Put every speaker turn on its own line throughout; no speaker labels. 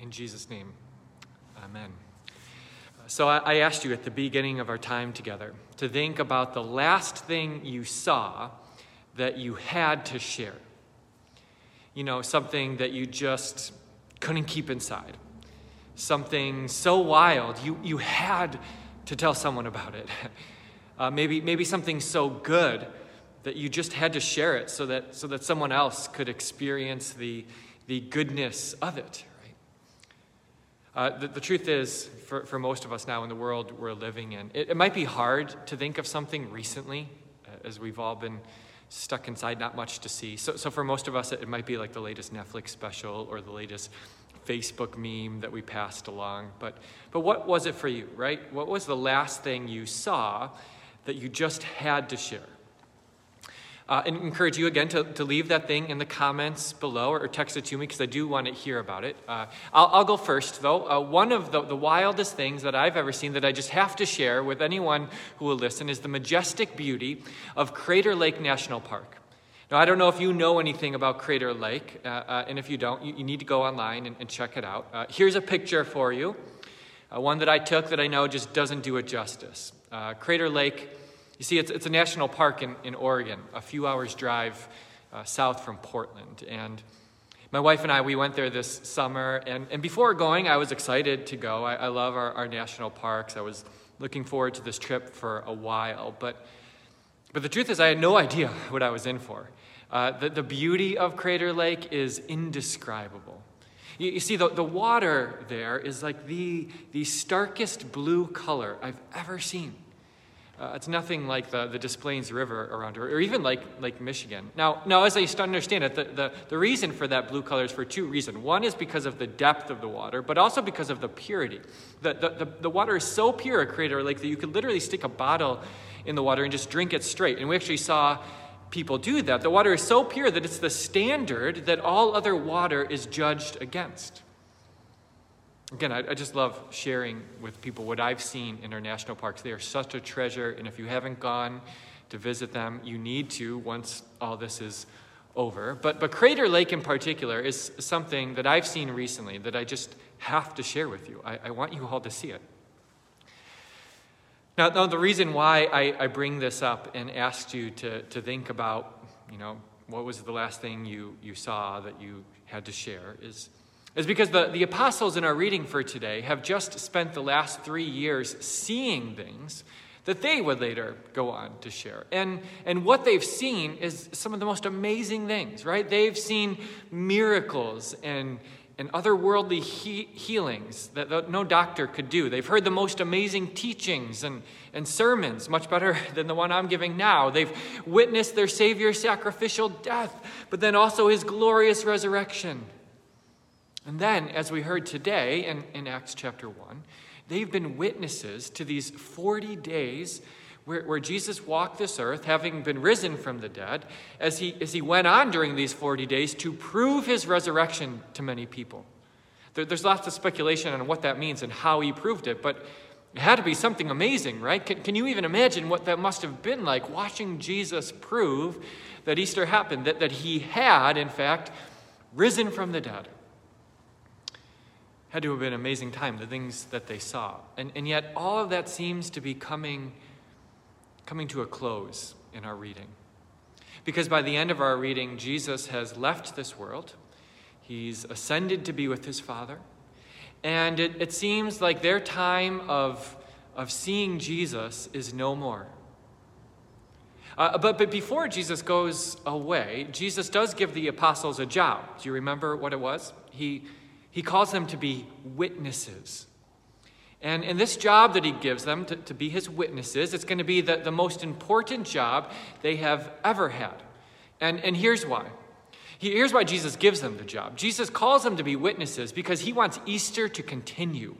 In Jesus' name, amen. So I asked you at the beginning of our time together to think about the last thing you saw that you had to share. You know, something that you just couldn't keep inside. Something so wild, you, you had to tell someone about it. Uh, maybe, maybe something so good that you just had to share it so that, so that someone else could experience the, the goodness of it. Uh, the, the, truth is, for, for most of us now in the world we're living in, it, it might be hard to think of something recently, uh, as we've all been stuck inside, not much to see. So, so for most of us, it, it might be like the latest Netflix special or the latest Facebook meme that we passed along. But, but what was it for you, right? What was the last thing you saw that you just had to share? Uh, and encourage you again to, to leave that thing in the comments below or text it to me because I do want to hear about it. Uh, I'll, I'll, go first, though. Uh, one of the, the wildest things that I've ever seen that I just have to share with anyone who will listen is the majestic beauty of Crater Lake National Park. Now, I don't know if you know anything about Crater Lake, uh, uh, and if you don't, you, you, need to go online and, and check it out. Uh, here's a picture for you, one that I took that I know just doesn't do it justice. Crater Lake you see, it's, it's a national park in, in Oregon, a few hours' drive uh, south from Portland. And my wife and I, we went there this summer. And, and before going, I was excited to go. I, I love our, our national parks. I was looking forward to this trip for a while. But, but the truth is, I had no idea what I was in for. Uh, the, the beauty of Crater Lake is indescribable. You, you see, the, the water there is like the, the starkest blue color I've ever seen. Uh, it's nothing like the, the Des Plaines River around here, or even like Lake Michigan. Now, now as I understand it, the, the, the reason for that blue color is for two reasons. One is because of the depth of the water, but also because of the purity. The, the, the, the water is so pure at Crater Lake that you could literally stick a bottle in the water and just drink it straight. And we actually saw people do that. The water is so pure that it's the standard that all other water is judged against. Again, I, I, just love sharing with people what I've seen in our national parks. They are such a treasure, and if you haven't gone to visit them, you need to once all this is over. But, but Crater Lake in particular is something that I've seen recently that I just have to share with you. I, I want you all to see it. Now, now the reason why I, I bring this up and asked you to, to think about, you know, what was the last thing you, you saw that you had to share is is because the, the apostles in our reading for today have just spent the last three years seeing things that they would later go on to share. And, and what they've seen is some of the most amazing things, right? They've seen miracles and, and otherworldly he- healings that no doctor could do. They've heard the most amazing teachings and, and sermons, much better than the one I'm giving now. They've witnessed their Savior's sacrificial death, but then also his glorious resurrection. And then, as we heard today in, in Acts chapter 1, they've been witnesses to these 40 days where, where, Jesus walked this earth, having been risen from the dead, as he, as he went on during these 40 days to prove his resurrection to many people. There, there's lots of speculation on what that means and how he proved it, but it had to be something amazing, right? Can, can you even imagine what that must have been like watching Jesus prove that Easter happened, that, that he had, in fact, risen from the dead? Had to have been an amazing time, the things that they saw. And, and yet, all of that seems to be coming, coming to a close in our reading. Because by the end of our reading, Jesus has left this world, he's ascended to be with his Father, and it, it seems like their time of, of seeing Jesus is no more. Uh, but, but before Jesus goes away, Jesus does give the apostles a job. Do you remember what it was? He he calls them to be witnesses. And in this job that he gives them to, to be his witnesses, it's going to be the, the most important job they have ever had. And, and here's why. Here's why Jesus gives them the job. Jesus calls them to be witnesses because he wants Easter to continue.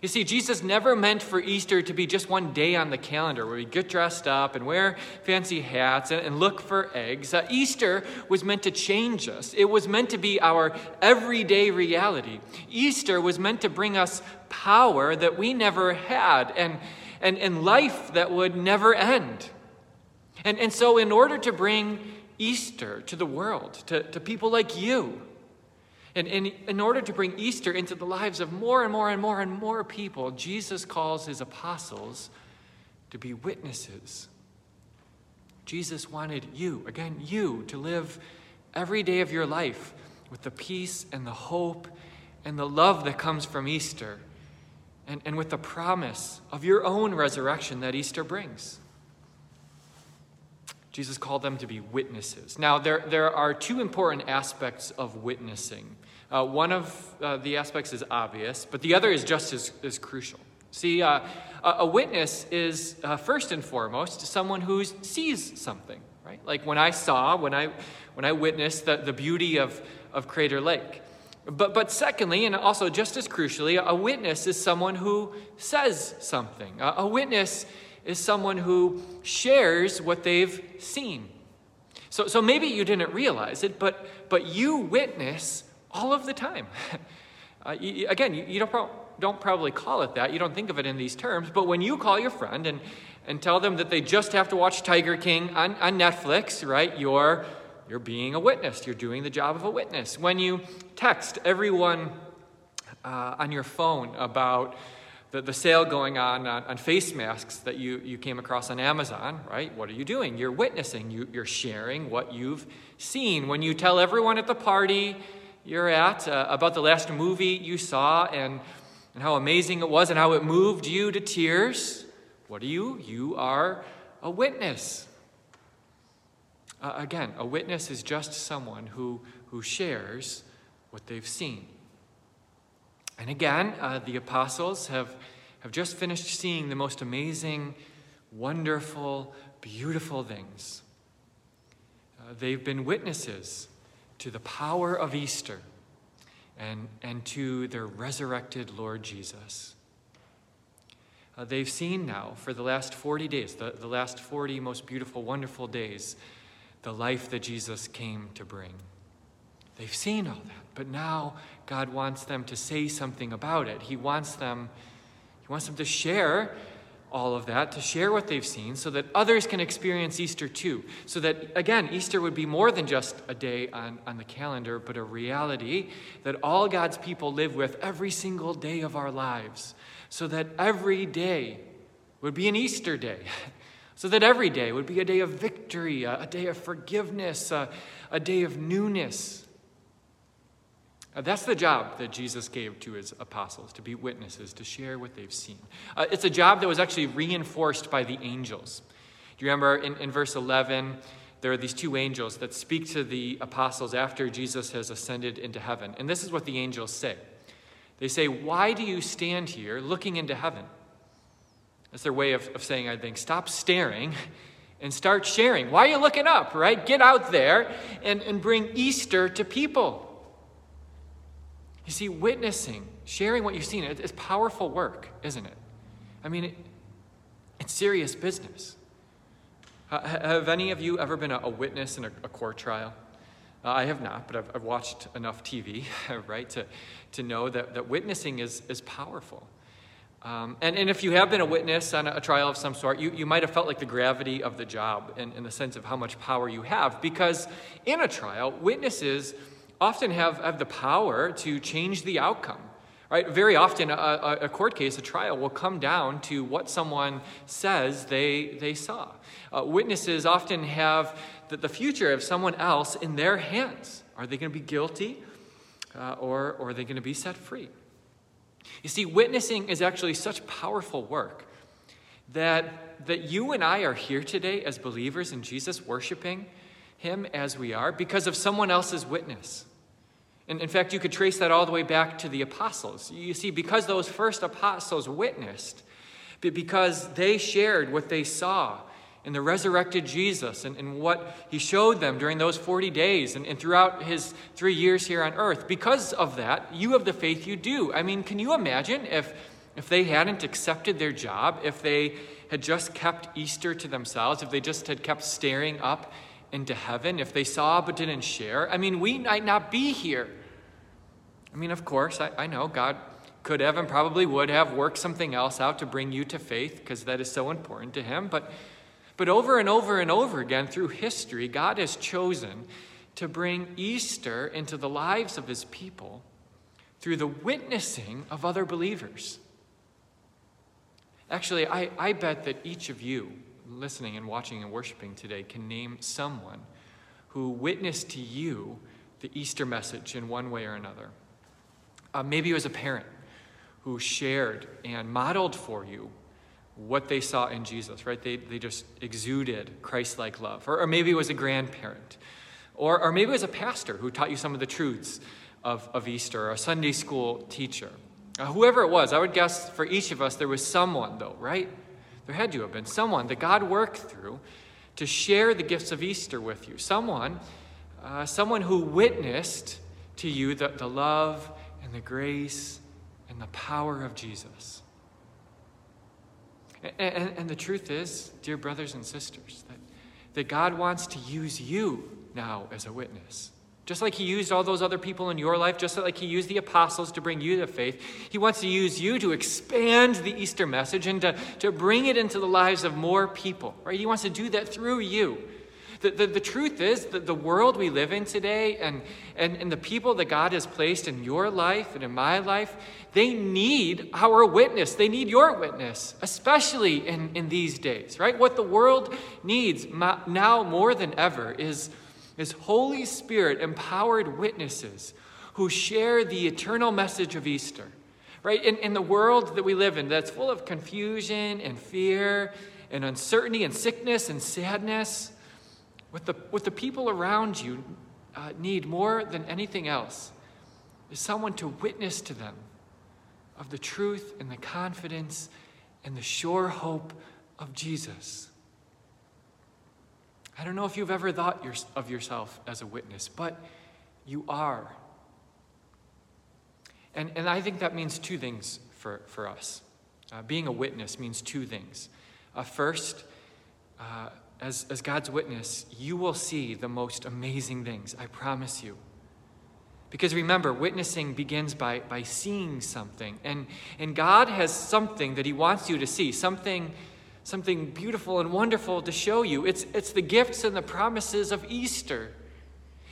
You see, Jesus never meant for Easter to be just one day on the calendar where we get dressed up and wear fancy hats and, look for eggs. Uh, Easter was meant to change us, it was meant to be our everyday reality. Easter was meant to bring us power that we never had and, and, and life that would never end. And, and so, in order to bring Easter to the world, to, to people like you, And, in order to bring Easter into the lives of more and more and more and more people, Jesus calls his apostles to be witnesses. Jesus wanted you, again, you, to live every day of your life with the peace and the hope and the love that comes from Easter, and, and with the promise of your own resurrection that Easter brings. Jesus called them to be witnesses. Now, there, there are two important aspects of witnessing. Uh, one of uh, the aspects is obvious, but the other is just as, as crucial. See, uh, a witness is uh, first and foremost someone who sees something, right? Like when I saw, when I, when I witnessed the, the beauty of, of Crater Lake. But, but secondly, and also just as crucially, a witness is someone who says something. A, a witness is someone who shares what they've seen. So, so maybe you didn't realize it, but, but you witness all of the time. Uh, you, again, you, you don't, pro- don't probably call it that. You don't think of it in these terms. But when you call your friend and, and tell them that they just have to watch Tiger King on, on Netflix, right, you're, you're being a witness. You're doing the job of a witness. When you text everyone uh, on your phone about the, the sale going on, on, on face masks that you, you came across on Amazon, right? What are you doing? You're witnessing, you, you're sharing what you've seen. When you tell everyone at the party you're at uh, about the last movie you saw and, and how amazing it was and how it moved you to tears, what are you? You are a witness. Uh, again, a witness is just someone who, who shares what they've seen. And again, uh, the apostles have, have just finished seeing the most amazing, wonderful, beautiful things. Uh, they've been witnesses to the power of Easter and, and to their resurrected Lord Jesus. Uh, they've seen now for the last 40 days, the, the last 40 most beautiful, wonderful days, the life that Jesus came to bring. They've seen all that, but now God wants them to say something about it. He wants them, he wants them to share all of that, to share what they've seen, so that others can experience Easter too. So that, again, Easter would be more than just a day on, on the calendar, but a reality that all God's people live with every single day of our lives. So that every day would be an Easter day. So that every day would be a day of victory, a, a day of forgiveness, a, a day of newness. Uh, that's the job that Jesus gave to his apostles to be witnesses, to share what they've seen. Uh, it's a job that was actually reinforced by the angels. Do you remember in, in verse 11? There are these two angels that speak to the apostles after Jesus has ascended into heaven. And this is what the angels say They say, Why do you stand here looking into heaven? That's their way of, of saying, I think, stop staring and start sharing. Why are you looking up, right? Get out there and, and bring Easter to people. You see, witnessing, sharing what you've seen, it's powerful work, isn't it? I mean, it, it's serious business. Have any of you ever been a, witness in a, court trial? Uh, I have not, but I've, I've, watched enough TV, right, to, to know that, that witnessing is, is powerful. Um, and, and if you have been a witness on a, a, trial of some sort, you, you might have felt like the gravity of the job in, in the sense of how much power you have. Because in a trial, witnesses often have, have the power to change the outcome. Right? Very often, a, a, court case, a trial, will come down to what someone says they, they saw. Uh, witnesses often have the, the future of someone else in their hands. Are they going to be guilty uh, or, or are they going to be set free? You see, witnessing is actually such powerful work that, that you and I are here today as believers in Jesus, worshiping Him as we are because of someone else's witness. And in fact, you could trace that all the way back to the apostles. You see, because those first apostles witnessed, because they shared what they saw in the resurrected Jesus and, and what he showed them during those 40 days and, and throughout his three years here on earth, because of that, you have the faith you do. I mean, can you imagine if, if they hadn't accepted their job, if they had just kept Easter to themselves, if they just had kept staring up into heaven, if they saw but didn't share? I mean, we might not be here. I mean, of course, I, I know God could have and probably would have worked something else out to bring you to faith because that is so important to Him. But, but over and over and over again through history, God has chosen to bring Easter into the lives of his people through the witnessing of other believers. Actually, I, I bet that each of you listening and watching and worshiping today can name someone who witnessed to you the Easter message in one way or another. Uh, maybe it was a parent who shared and modeled for you what they saw in Jesus, right? They, they just exuded Christ like love. Or, or, maybe it was a grandparent. Or, or maybe it was a pastor who taught you some of the truths of, of Easter, or a Sunday school teacher. Uh, whoever it was, I would guess for each of us there was someone, though, right? There had to have been someone that God worked through to share the gifts of Easter with you. Someone, uh, someone who witnessed to you the, the love and the grace and the power of Jesus. And, and, and, the truth is, dear brothers and sisters, that, that God wants to use you now as a witness. Just like he used all those other people in your life, just like he used the apostles to bring you to faith, he wants to use you to expand the Easter message and to, to bring it into the lives of more people, right? He wants to do that through you. The, the, the, truth is that the world we live in today and, and, and the people that God has placed in your life and in my life, they need our witness. They need your witness, especially in, in these days, right? What the world needs now more than ever is, is Holy Spirit empowered witnesses who share the eternal message of Easter. Right? In, in the world that we live in, that's full of confusion and fear and uncertainty and sickness and sadness, what the, what the people around you uh, need more than anything else is someone to witness to them of the truth and the confidence and the sure hope of Jesus. I don't know if you've ever thought of yourself as a witness, but you are. And, and I think that means two things for, for us. Uh, being a witness means two things. Uh, first, uh, as, as God's witness, you will see the most amazing things, I promise you. Because remember, witnessing begins by, by seeing something. And, and God has something that He wants you to see, something, something beautiful and wonderful to show you. It's, it's the gifts and the promises of Easter.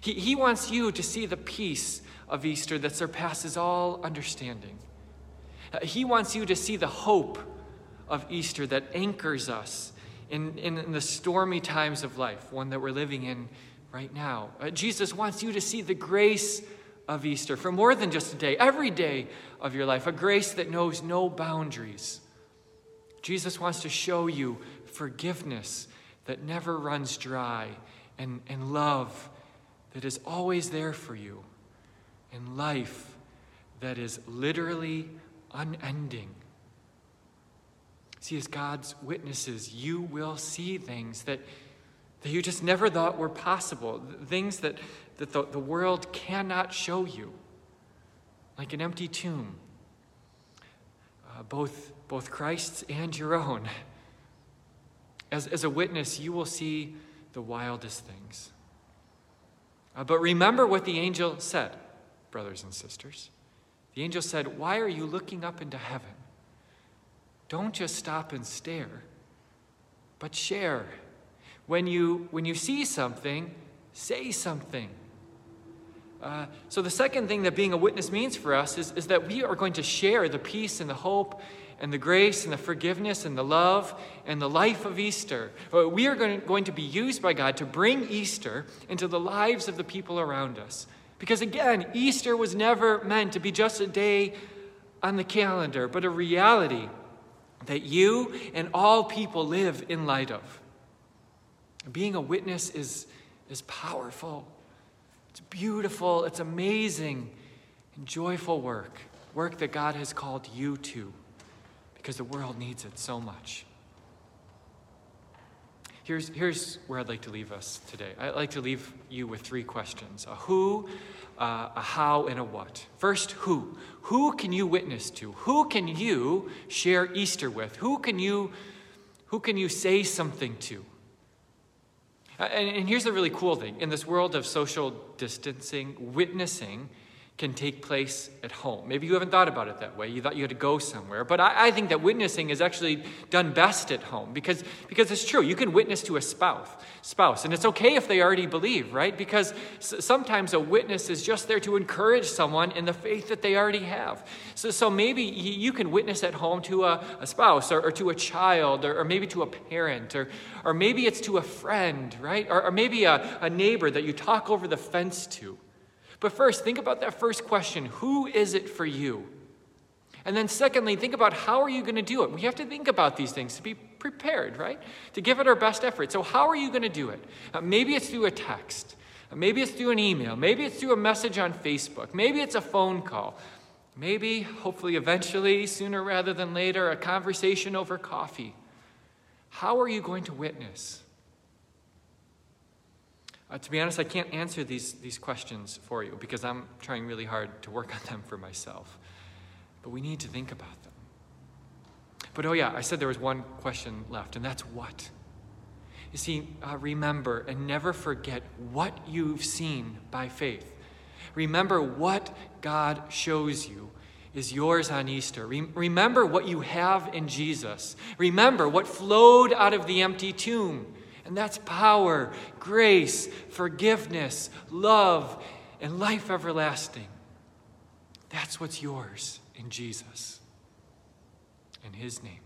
He, he wants you to see the peace of Easter that surpasses all understanding. Uh, he wants you to see the hope of Easter that anchors us in, in, in the stormy times of life, one that we're living in right now. Uh, Jesus wants you to see the grace of Easter for more than just a day, every day of your life, a grace that knows no boundaries. Jesus wants to show you forgiveness that never runs dry and, and love that is always there for you, and life that is literally unending. See, as God's witnesses, you will see things that, that you just never thought were possible, things that, that the, the world cannot show you, like an empty tomb, uh, both, both Christ's and your own. As, as a witness, you will see the wildest things. Uh, but remember what the angel said, brothers and sisters. The angel said, Why are you looking up into heaven? Don't just stop and stare, but share. When you, when you see something, say something. Uh, so, the second thing that being a witness means for us is, is that we are going to share the peace and the hope and the grace and the forgiveness and the love and the life of Easter. Uh, we are going to, going to be used by God to bring Easter into the lives of the people around us. Because again, Easter was never meant to be just a day on the calendar, but a reality that you and all people live in light of. Being a witness is, is powerful, it's beautiful, it's amazing, and joyful work. Work that God has called you to because the world needs it so much. Here's, here's where I'd like to leave us today. I'd like to leave you with three questions a who, uh, a how, and a what. First, who? Who can you witness to? Who can you share Easter with? Who can you, who can you say something to? And, and here's the really cool thing in this world of social distancing, witnessing can take place at home. Maybe you haven't thought about it that way. You thought you had to go somewhere. But I, I, think that witnessing is actually done best at home because, because it's true. You can witness to a spouse, spouse, and it's okay if they already believe, right? Because sometimes a witness is just there to encourage someone in the faith that they already have. So, so maybe you can witness at home to a, a spouse or, or, to a child or, or, maybe to a parent or, or maybe it's to a friend, right? Or, or maybe a, a neighbor that you talk over the fence to. But first, think about that first question who is it for you? And then, secondly, think about how are you going to do it? We have to think about these things to be prepared, right? To give it our best effort. So, how are you going to do it? Uh, maybe it's through a text. Uh, maybe it's through an email. Maybe it's through a message on Facebook. Maybe it's a phone call. Maybe, hopefully, eventually, sooner rather than later, a conversation over coffee. How are you going to witness? Uh, to be honest, I can't answer these, these questions for you because I'm trying really hard to work on them for myself. But we need to think about them. But oh, yeah, I said there was one question left, and that's what? You see, uh, remember and never forget what you've seen by faith. Remember what God shows you is yours on Easter. Re- remember what you have in Jesus. Remember what flowed out of the empty tomb. And that's power, grace, forgiveness, love, and life everlasting. That's what's yours in Jesus. In His name.